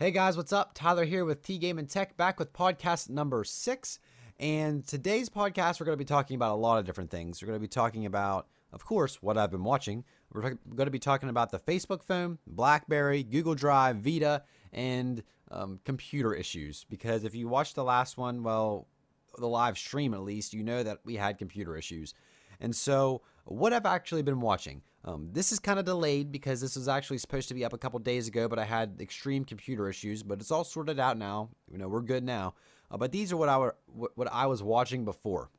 Hey guys, what's up? Tyler here with T Game and Tech, back with podcast number six. And today's podcast, we're going to be talking about a lot of different things. We're going to be talking about, of course, what I've been watching. We're going to be talking about the Facebook phone, Blackberry, Google Drive, VEDA, and um, computer issues. Because if you watched the last one, well, the live stream at least, you know that we had computer issues. And so, what I've actually been watching. Um, this is kind of delayed because this was actually supposed to be up a couple days ago, but I had extreme computer issues. But it's all sorted out now. You know, we're good now. Uh, but these are what I were, what, what I was watching before.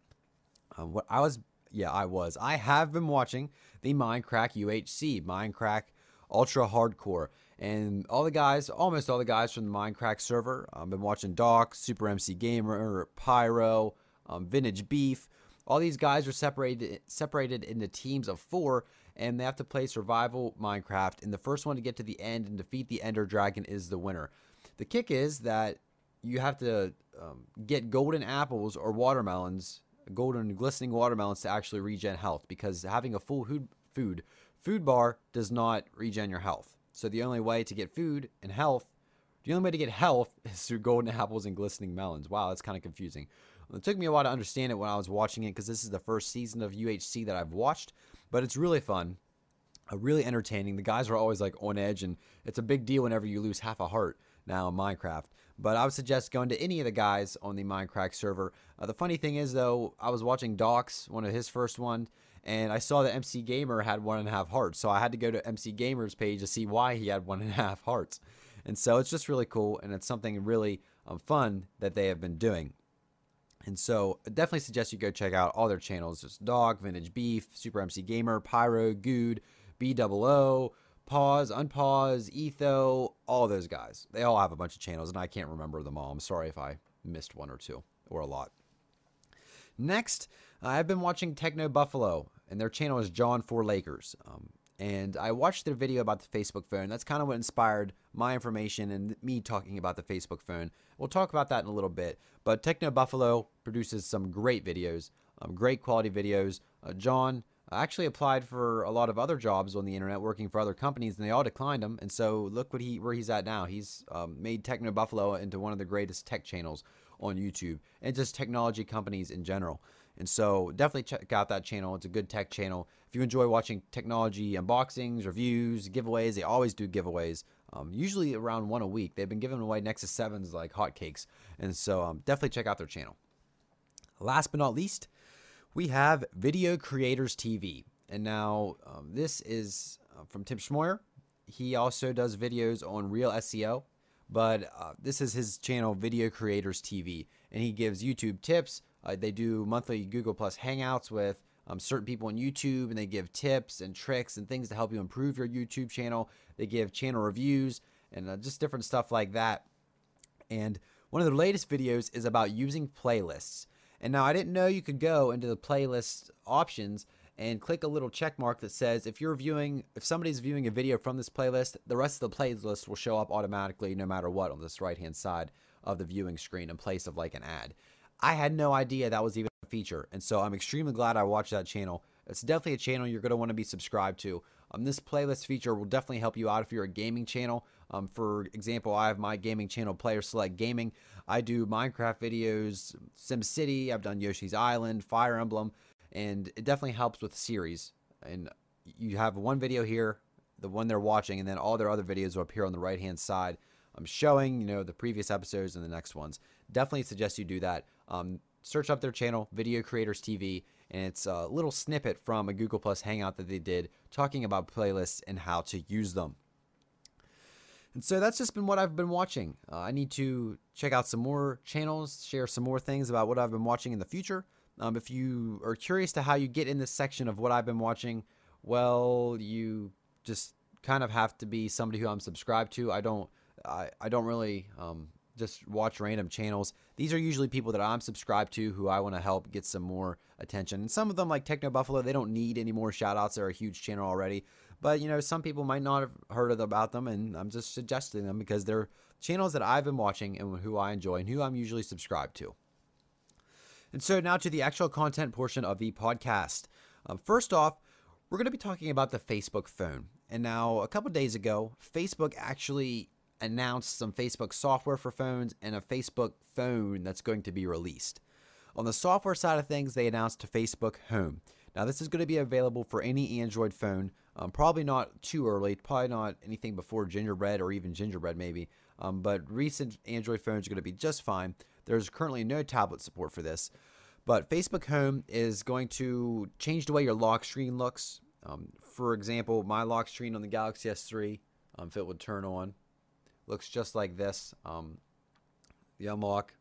Um, what I was, yeah, I was. I have been watching the Minecraft UHC, Minecraft Ultra Hardcore, and all the guys, almost all the guys from the Mindcrack server. I've been watching Doc, Super MC Gamer, Pyro, um, Vintage Beef. All these guys are separated separated into teams of four, and they have to play survival Minecraft. And the first one to get to the end and defeat the Ender Dragon is the winner. The kick is that you have to um, get golden apples or watermelons, golden glistening watermelons to actually regen health because having a full food food bar does not regen your health. So the only way to get food and health, the only way to get health is through golden apples and glistening melons. Wow, that's kind of confusing. It took me a while to understand it when I was watching it because this is the first season of UHC that I've watched, but it's really fun. Uh, really entertaining. The guys are always like on edge, and it's a big deal whenever you lose half a heart now in Minecraft. But I would suggest going to any of the guys on the Mindcrack server. Uh, the funny thing is, though, I was watching Docs, one of his first ones, and I saw that MC Gamer had one and a half hearts. So I had to go to MC Gamer's page to see why he had one and a half hearts. And so it's just really cool, and it's something really um, fun that they have been doing. And so I definitely suggest you go check out all their channels. There's Dog, Vintage Beef, Super MC Gamer, Pyro, Guude, BOO, Pause, Unpause, Etho, all those guys. They all have a bunch of channels, and I can't remember them all. I'm sorry if I missed one or two or a lot. Next, I've been watching Techno Buffalo, and their channel is Jon4Lakers. Um, and I watched their video about the Facebook phone. That's kind of what inspired my information and me talking about the Facebook phone. We'll talk about that in a little bit. But Techno Buffalo produces some great videos, um, great quality videos. Uh, John actually applied for a lot of other jobs on the internet, working for other companies, and they all declined him. And so look what he where he's at now. He's um, made Techno Buffalo into one of the greatest tech channels on YouTube and just technology companies in general. And so definitely check out that channel. It's a good tech channel. If you enjoy watching technology unboxings, reviews, giveaways, they always do giveaways. Um, usually around one a week. They've been giving away Nexus 7s like hotcakes. And so um, definitely check out their channel. Last but not least, we have Video Creators TV. And now um, this is uh, from Tim Schmoyer. He also does videos on ReelSEO, but uh, this is his channel, Video Creators TV. And he gives YouTube tips. Uh, they do monthly Google Plus Hangouts with um, certain people on YouTube, and they give tips and tricks and things to help you improve your YouTube channel. They give channel reviews and uh, just different stuff like that. And one of the latest videos is about using playlists. And now I didn't know you could go into the playlist options and click a little check mark that says if you're viewing, if somebody's viewing a video from this playlist, the rest of the playlist will show up automatically no matter what on this right hand side of the viewing screen in place of like an ad. I had no idea that was even a feature, and so I'm extremely glad I watched that channel. It's definitely a channel you're going to want to be subscribed to. Um, this playlist feature will definitely help you out if you're a gaming channel. Um, for example, I have my gaming channel, Player Select Gaming. I do Minecraft videos, SimCity, I've done Yoshi's Island, Fire Emblem, and it definitely helps with series. And you have one video here, the one they're watching, and then all their other videos will appear on the right hand side. I'm showing, you know, the previous episodes and the next ones. Definitely suggest you do that. Um, search up their channel, Video Creators TV, and it's a little snippet from a Google Plus Hangout that they did talking about playlists and how to use them. And so that's just been what I've been watching. Uh, I need to check out some more channels, share some more things about what I've been watching in the future. Um, if you are curious to how you get in this section of what I've been watching, well, you just kind of have to be somebody who I'm subscribed to. I don't, I, I don't really um, just watch random channels. These are usually people that I'm subscribed to who I want to help get some more attention. And some of them, like Techno Buffalo, they don't need any more shout outs. They're a huge channel already. But you know, some people might not have heard about them, and I'm just suggesting them because they're channels that I've been watching and who I enjoy and who I'm usually subscribed to. And so now to the actual content portion of the podcast. Um, first off, we're going to be talking about the Facebook phone. And now, a couple days ago, Facebook actually announced some Facebook software for phones and a Facebook phone that's going to be released. On the software side of things, they announced Facebook Home. Now, this is going to be available for any Android phone. Um, probably not too early, probably not anything before Gingerbread or even Gingerbread, maybe. Um, but recent Android phones are going to be just fine. There's currently no tablet support for this. But Facebook Home is going to change the way your lock screen looks. Um, for example, my lock screen on the Galaxy S3, um, if it would turn on, looks just like this. Um, the unlock,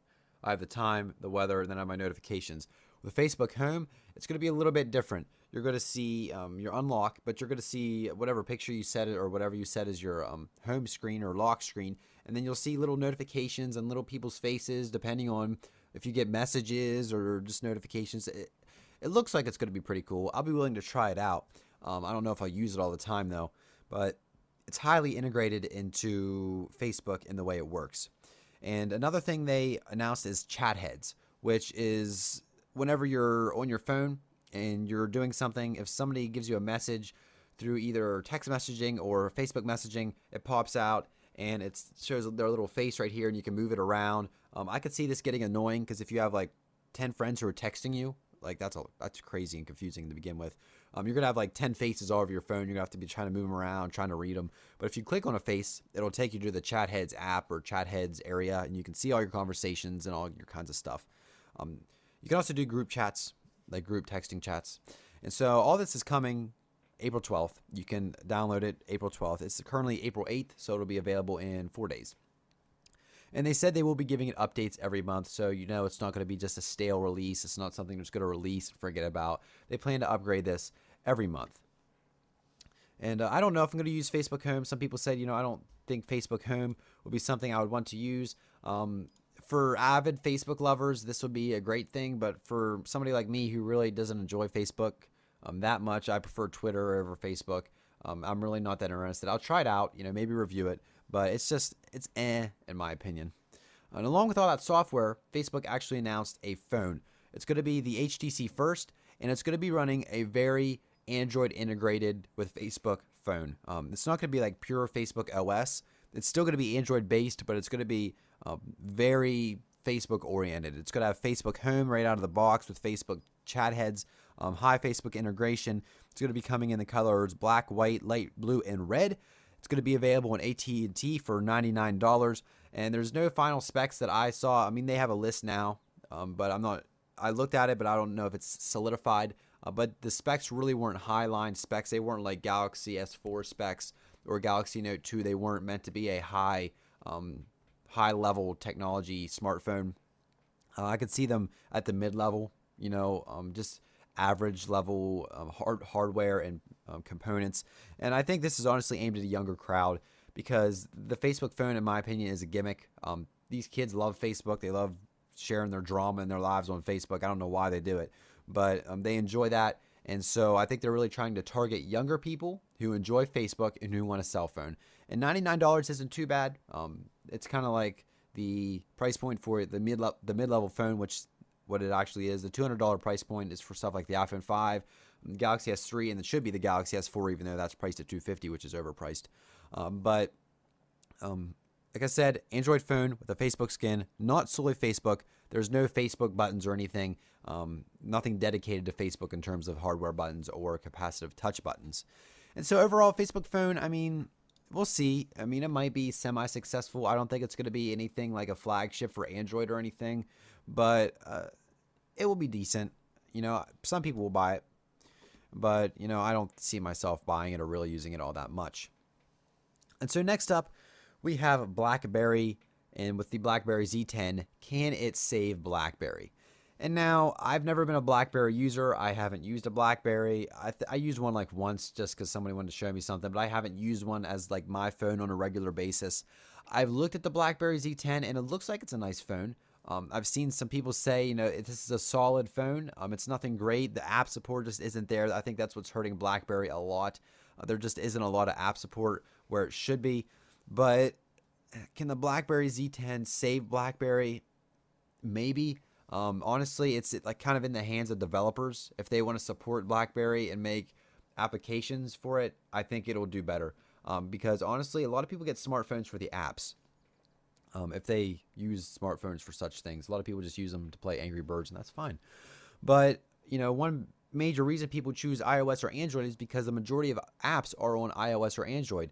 I have the time, the weather, and then I have my notifications. With Facebook Home, it's going to be a little bit different. You're going to see um, your unlock, but you're going to see whatever picture you set it or whatever you set as your um, home screen or lock screen, and then you'll see little notifications and little people's faces depending on if you get messages or just notifications. It, it looks like it's going to be pretty cool. I'll be willing to try it out. Um, I don't know if I'll use it all the time though, but it's highly integrated into Facebook in the way it works. And another thing they announced is chat heads, which is whenever you're on your phone and you're doing something, if somebody gives you a message through either text messaging or Facebook messaging, it pops out and it shows their little face right here and you can move it around. Um, I could see this getting annoying because if you have like 10 friends who are texting you, like that's a, that's crazy and confusing to begin with. Um, you're gonna have like 10 faces all over your phone. You're gonna have to be trying to move them around, trying to read them. But if you click on a face, it'll take you to the Chat Heads app or Chat Heads area, and you can see all your conversations and all your kinds of stuff. Um, you can also do group chats, like group texting chats. And so all this is coming April 12th. You can download it April 12th. It's currently April 8th, so it'll be available in four days. And they said they will be giving it updates every month, so you know it's not going to be just a stale release. It's not something that's going to release and forget about. They plan to upgrade this every month. And uh, I don't know if I'm going to use Facebook Home. Some people said, you know, I don't think Facebook Home would be something I would want to use. Um, for avid Facebook lovers, this would be a great thing. But for somebody like me who really doesn't enjoy Facebook um, that much, I prefer Twitter over Facebook. Um, I'm really not that interested. I'll try it out, you know, maybe review it, but it's just it's eh in my opinion. And along with all that software, Facebook actually announced a phone. It's going to be the HTC First, and it's going to be running a very Android integrated with Facebook phone. Um, it's not going to be like pure Facebook OS. It's still going to be Android based, but it's going to be um, very Facebook oriented. It's going to have Facebook Home right out of the box with Facebook chat heads, um, high Facebook integration. It's going to be coming in the colors black, white, light blue, and red. It's going to be available on AT&T for $99, and there's no final specs that I saw. I mean, they have a list now, um, but I'm not. I looked at it, but I don't know if it's solidified. Uh, but the specs really weren't high line specs. They weren't like Galaxy S4 specs or Galaxy Note 2. They weren't meant to be a high um, high level technology smartphone. Uh, I could see them at the mid level, you know, um, just average level um, hard hardware and um, components. And I think this is honestly aimed at a younger crowd because the Facebook phone, in my opinion, is a gimmick. Um, these kids love Facebook. They love sharing their drama and their lives on Facebook. I don't know why they do it, but um, they enjoy that. And so I think they're really trying to target younger people who enjoy Facebook and who want a cell phone. And $99 isn't too bad. Um, it's kind of like the price point for the mid the mid level phone, which what it actually is. The $200 price point is for stuff like the iPhone 5, Galaxy S3, and it should be the Galaxy S4, even though that's priced at 250, which is overpriced. Um, but um, like I said, Android phone with a Facebook skin, not solely Facebook. There's no Facebook buttons or anything. Um, nothing dedicated to Facebook in terms of hardware buttons or capacitive touch buttons. And so overall, Facebook phone, I mean, we'll see. I mean, it might be semi successful. I don't think it's going to be anything like a flagship for Android or anything, but uh, it will be decent. You know, some people will buy it, but, you know, I don't see myself buying it or really using it all that much. And so next up, we have BlackBerry. And with the BlackBerry Z10, can it save BlackBerry? And now I've never been a BlackBerry user. I haven't used a BlackBerry. I, th- I used one like once just because somebody wanted to show me something, but I haven't used one as like my phone on a regular basis. I've looked at the BlackBerry Z10 and it looks like it's a nice phone. Um, I've seen some people say, you know, this is a solid phone. Um, it's nothing great. The app support just isn't there. I think that's what's hurting BlackBerry a lot. Uh, there just isn't a lot of app support where it should be. But can the BlackBerry Z10 save BlackBerry? Maybe. Um, honestly, it's like kind of in the hands of developers. If they want to support BlackBerry and make applications for it, I think it'll do better. Um, because honestly, a lot of people get smartphones for the apps. Um, if they use smartphones for such things, a lot of people just use them to play Angry Birds, and that's fine. But you know, one major reason people choose iOS or Android is because the majority of apps are on iOS or Android.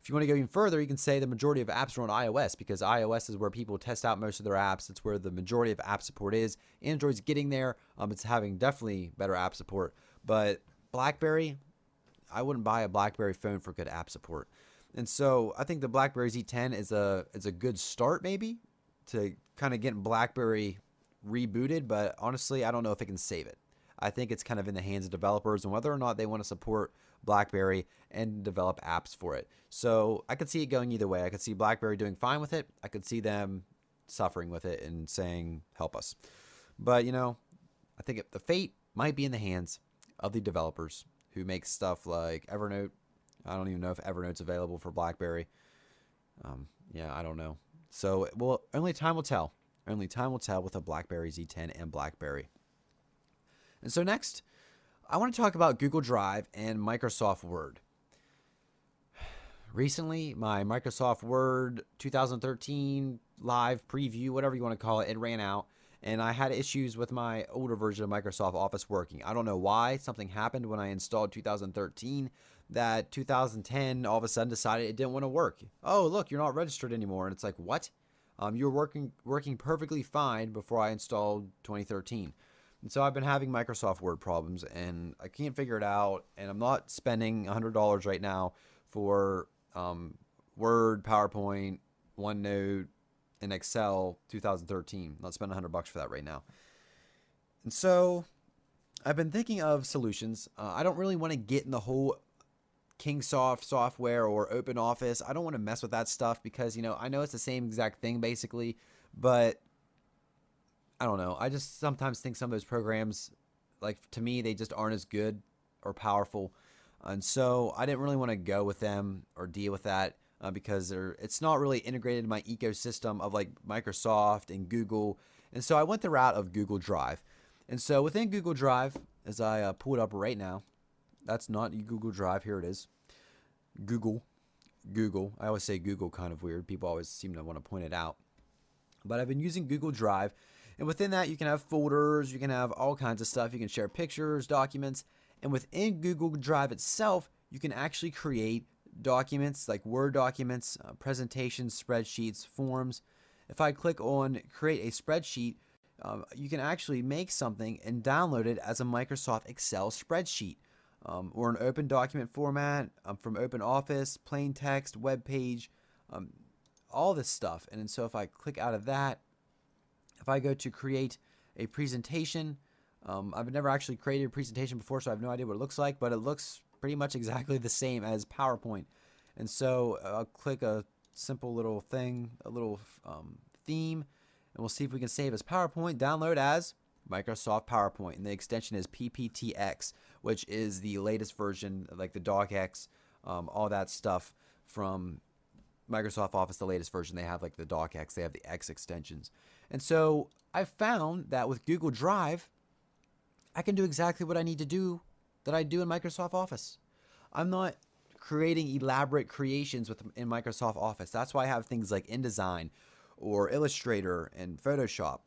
If you want to go even further, you can say the majority of apps are on iOS because iOS is where people test out most of their apps. It's where the majority of app support is. Android's getting there. Um, it's having definitely better app support. But BlackBerry, I wouldn't buy a BlackBerry phone for good app support. And so I think the BlackBerry Z10 is a is a good start maybe to kind of get BlackBerry rebooted. But honestly, I don't know if it can save it. I think it's kind of in the hands of developers and whether or not they want to support BlackBerry and develop apps for it. So I could see it going either way. I could see BlackBerry doing fine with it. I could see them suffering with it and saying, help us. But, you know, I think the fate might be in the hands of the developers who make stuff like Evernote. I don't even know if Evernote's available for BlackBerry. Um, yeah, I don't know. So, well, only time will tell. Only time will tell with a BlackBerry Z10 and BlackBerry. And so next, I want to talk about Google Drive and Microsoft Word. Recently, my Microsoft Word 2013 live preview, whatever you want to call it, it ran out and I had issues with my older version of Microsoft Office working. I don't know why. Something happened when I installed 2013 that 2010 all of a sudden decided it didn't want to work. Oh, look, you're not registered anymore. And it's like, what? Um, you were working working perfectly fine before I installed 2013. And so I've been having Microsoft Word problems and I can't figure it out. And I'm not spending $100 right now for um, Word, PowerPoint, OneNote, and Excel 2013. Let's spend 100 bucks for that right now. And so I've been thinking of solutions. Uh, I don't really want to get in the whole Kingsoft software or Open Office. I don't want to mess with that stuff because, you know, I know it's the same exact thing basically, but I don't know. I just sometimes think some of those programs, like to me, they just aren't as good or powerful. And so I didn't really want to go with them or deal with that uh, because it's not really integrated in my ecosystem of like Microsoft and Google. And so I went the route of Google Drive. And so within Google Drive, as I uh, pull it up right now, that's not Google Drive. Here it is. Google. Google. I always say Google kind of weird. People always seem to want to point it out. But I've been using Google Drive. And within that, you can have folders, you can have all kinds of stuff. You can share pictures, documents. And within Google Drive itself, you can actually create documents like Word documents, uh, presentations, spreadsheets, forms. If I click on create a spreadsheet, um, you can actually make something and download it as a Microsoft Excel spreadsheet um, or an open document format um, from Open Office, plain text, web page, um, all this stuff. And so if I click out of that, if I go to create a presentation, um, I've never actually created a presentation before, so I have no idea what it looks like, but it looks pretty much exactly the same as PowerPoint. And so uh, I'll click a simple little thing, a little um, theme, and we'll see if we can save as PowerPoint, download as Microsoft PowerPoint. And the extension is PPTX, which is the latest version, like the DocX, um, all that stuff from Microsoft Office, the latest version. They have like the DocX, they have the X extensions. And so I found that with Google Drive, I can do exactly what I need to do that I do in Microsoft Office. I'm not creating elaborate creations with in Microsoft Office. That's why I have things like InDesign or Illustrator and Photoshop.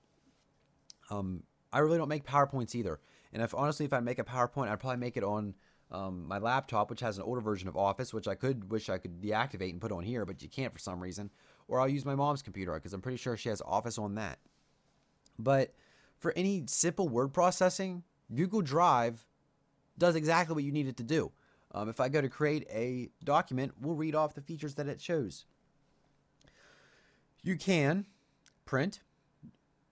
Um, I really don't make PowerPoints either. And if honestly, if I make a PowerPoint, I'd probably make it on um, my laptop, which has an older version of Office, which I could wish I could deactivate and put on here, but you can't for some reason. Or I'll use my mom's computer because I'm pretty sure she has Office on that. But for any simple word processing, Google Drive does exactly what you need it to do. Um, if I go to create a document, we'll read off the features that it shows. You can print,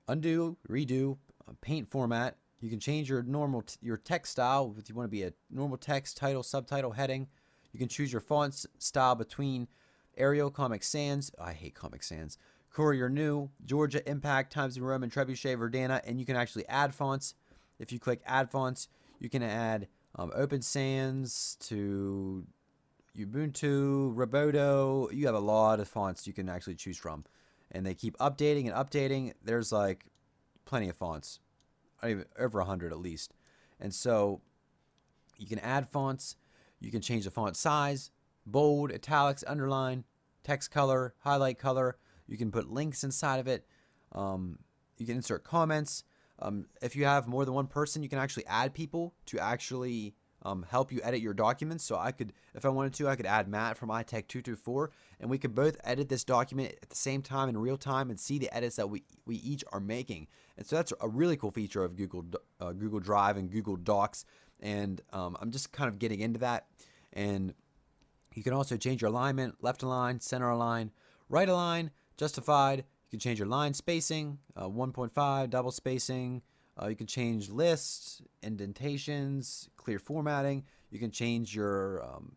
undo, redo, paint format. You can change your normal your text style if you want to be a normal text, title, subtitle, heading. You can choose your font style between Arial, Comic Sans. I hate Comic Sans. Courier New, Georgia, Impact, Times New Roman, Trebuchet, Verdana, and you can actually add fonts. If you click Add Fonts, you can add um, Open Sans to Ubuntu, Roboto. You have a lot of fonts you can actually choose from. And they keep updating and updating. There's like plenty of fonts, over 100 at least. And so you can add fonts, you can change the font size, bold, italics, underline, text color, highlight color. You can put links inside of it. Um, you can insert comments. Um, if you have more than one person, you can actually add people to actually um, help you edit your documents. So I could, if I wanted to, I could add Matt from iTech224, and we could both edit this document at the same time in real time and see the edits that we, we each are making. And so that's a really cool feature of Google uh, Google Drive and Google Docs. And um, I'm just kind of getting into that. And you can also change your alignment, left align, center align, right align, justified. You can change your line spacing, uh, 1.5, double spacing. Uh, you can change lists, indentations, clear formatting. You can change your um,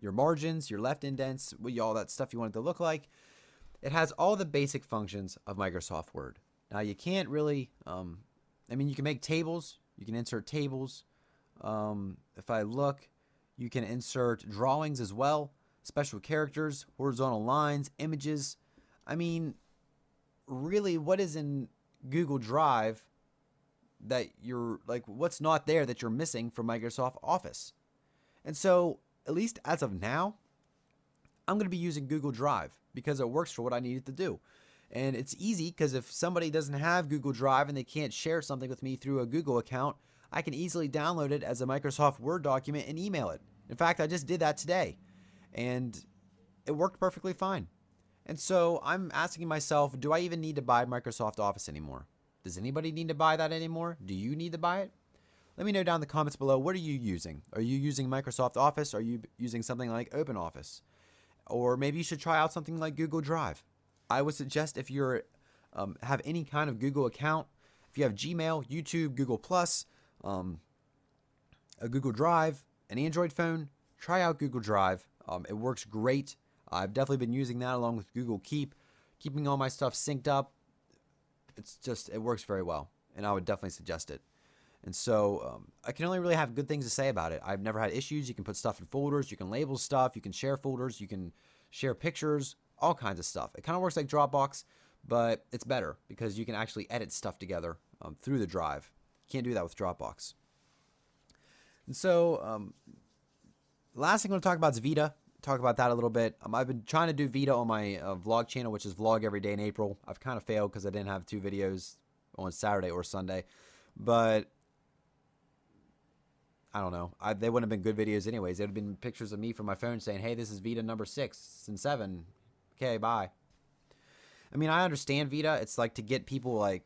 your margins, your left indents, all that stuff you want it to look like. It has all the basic functions of Microsoft Word. Now you can't really, um, I mean, you can make tables. You can insert tables. Um, if I look, you can insert drawings as well, special characters, horizontal lines, images. I mean, really, what is in Google Drive that you're like, what's not there that you're missing from Microsoft Office? And so, at least as of now, I'm going to be using Google Drive because it works for what I need it to do. And it's easy because if somebody doesn't have Google Drive and they can't share something with me through a Google account, I can easily download it as a Microsoft Word document and email it. In fact, I just did that today and it worked perfectly fine. And so I'm asking myself, do I even need to buy Microsoft Office anymore? Does anybody need to buy that anymore? Do you need to buy it? Let me know down in the comments below. What are you using? Are you using Microsoft Office? Are you using something like OpenOffice? Or maybe you should try out something like Google Drive. I would suggest if you're um, have any kind of Google account, if you have Gmail, YouTube, Google Plus, um, a Google Drive, an Android phone, try out Google Drive. Um, it works great. I've definitely been using that along with Google Keep, keeping all my stuff synced up. It's just it works very well, and I would definitely suggest it. And so um, I can only really have good things to say about it. I've never had issues. You can put stuff in folders, you can label stuff, you can share folders, you can share pictures, all kinds of stuff. It kind of works like Dropbox, but it's better because you can actually edit stuff together um, through the drive. You can't do that with Dropbox. And so, um, last thing I'm going to talk about is VEDA. Talk about that a little bit. Um, I've been trying to do VEDA on my uh, vlog channel, which is Vlog Every Day in April. I've kind of failed because I didn't have two videos on Saturday or Sunday. But I don't know. I, they wouldn't have been good videos anyways. It would have been pictures of me from my phone saying, hey, this is VEDA number six and seven. Okay, bye. I mean, I understand VEDA. It's like to get people like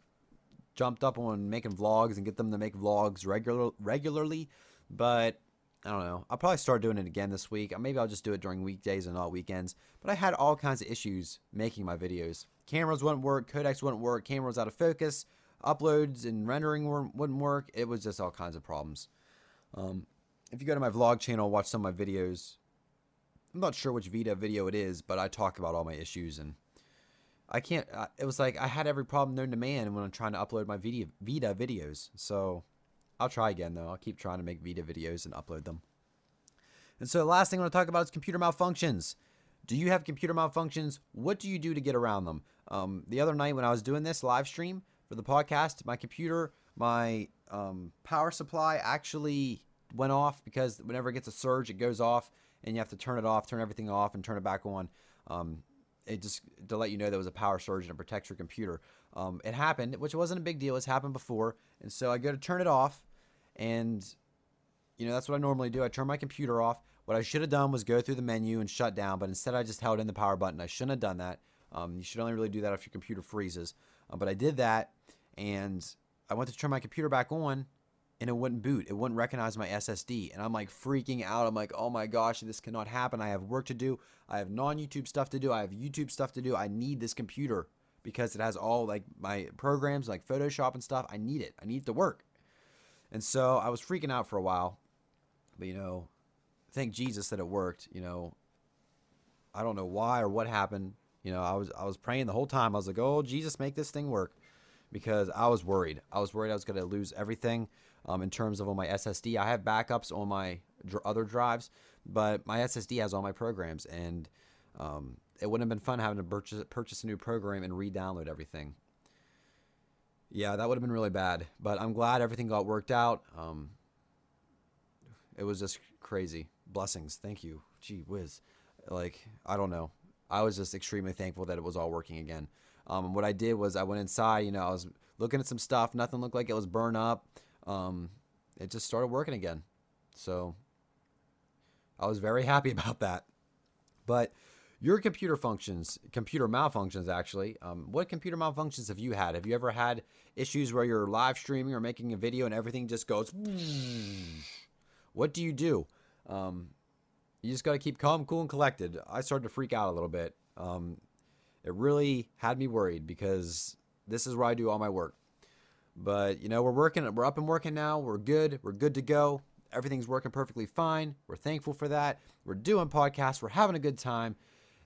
jumped up on making vlogs and get them to make vlogs regular regularly. But I don't know. I'll probably start doing it again this week. Maybe I'll just do it during weekdays and not weekends. But I had all kinds of issues making my videos. Cameras wouldn't work, codecs wouldn't work, camera was out of focus, uploads and rendering wouldn't work. It was just all kinds of problems. Um, if you go to my vlog channel, watch some of my videos. I'm not sure which VEDA video it is, but I talk about all my issues and I can't. It was like I had every problem known to man when I'm trying to upload my VEDA, VEDA videos. So I'll try again though. I'll keep trying to make VEDA videos and upload them. And so the last thing I want to talk about is computer malfunctions. Do you have computer malfunctions? What do you do to get around them? Um, the other night when I was doing this live stream for the podcast, my computer, my um, power supply actually went off because whenever it gets a surge, it goes off, and you have to turn it off, turn everything off, and turn it back on. Um, it just to let you know there was a power surge and it protects your computer. Um, it happened, which wasn't a big deal. It's happened before, and so I go to turn it off, and you know that's what I normally do. I turn my computer off. What I should have done was go through the menu and shut down, but instead I just held in the power button. I shouldn't have done that. Um, you should only really do that if your computer freezes. Uh, but I did that, and I went to turn my computer back on, and it wouldn't boot. It wouldn't recognize my SSD. And I'm like freaking out. I'm like, oh my gosh, this cannot happen. I have work to do. I have non YouTube stuff to do. I have YouTube stuff to do. I need this computer because it has all like my programs like Photoshop and stuff. I need it. I need it to work. And so I was freaking out for a while. But you know, thank Jesus that it worked. You know, I don't know why or what happened. You know, I was I was praying the whole time. I was like, "Oh, Jesus, make this thing work." Because I was worried. I was worried I was going to lose everything um, in terms of on my SSD. I have backups on my dr- other drives, but my SSD has all my programs, and um, it wouldn't have been fun having to purchase purchase a new program and re-download everything. Yeah, that would have been really bad, but I'm glad everything got worked out. Um, it was just crazy. Blessings. Thank you gee whiz. Like, I don't know. I was just extremely thankful that it was all working again. Um, what I did was I went inside, you know, I was looking at some stuff. Nothing looked like it was burned up. Um, it just started working again. So I was very happy about that. But your computer functions, computer malfunctions actually, um, what computer malfunctions have you had? Have you ever had issues where you're live streaming or making a video and everything just goes? What do you do? Um, you just got to keep calm, cool, and collected. I started to freak out a little bit. Um, it really had me worried because this is where I do all my work. But you know, we're working, we're up and working now. We're good. We're good to go. Everything's working perfectly fine. We're thankful for that. We're doing podcasts. We're having a good time.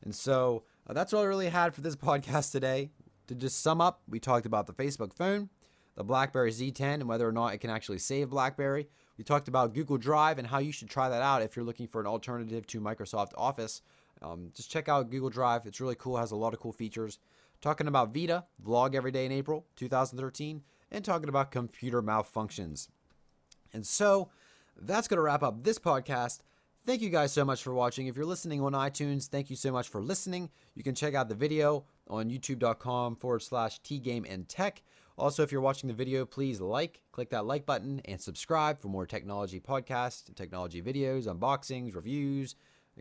And so uh, that's all I really had for this podcast today. To just sum up, we talked about the Facebook phone, the BlackBerry Z10, and whether or not it can actually save BlackBerry. We talked about Google Drive and how you should try that out if you're looking for an alternative to Microsoft Office. Um, just check out Google Drive. It's really cool, has a lot of cool features. Talking about VEDA, vlog every day in April 2013, and talking about computer malfunctions. And so that's going to wrap up this podcast. Thank you guys so much for watching. If you're listening on iTunes, thank you so much for listening. You can check out the video on youtube.com forward slash tgame and tech. Also, if you're watching the video, please like, click that like button, and subscribe for more technology podcasts, technology videos, unboxings, reviews,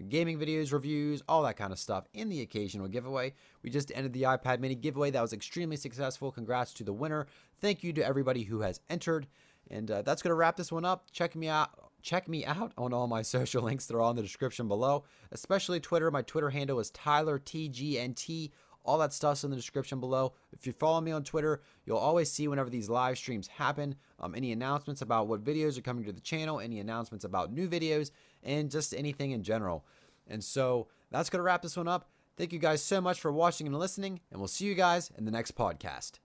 gaming videos, reviews, all that kind of stuff, and the occasional giveaway. We just ended the iPad mini giveaway that was extremely successful. Congrats to the winner. Thank you to everybody who has entered. And uh, that's going to wrap this one up. Check me out. Check me out on all my social links. They're all in the description below, especially Twitter. My Twitter handle is Tyler TGNT. All that stuff's in the description below. If you follow me on Twitter, you'll always see whenever these live streams happen. Um, any announcements about what videos are coming to the channel, any announcements about new videos, and just anything in general. And so that's going to wrap this one up. Thank you guys so much for watching and listening, and we'll see you guys in the next podcast.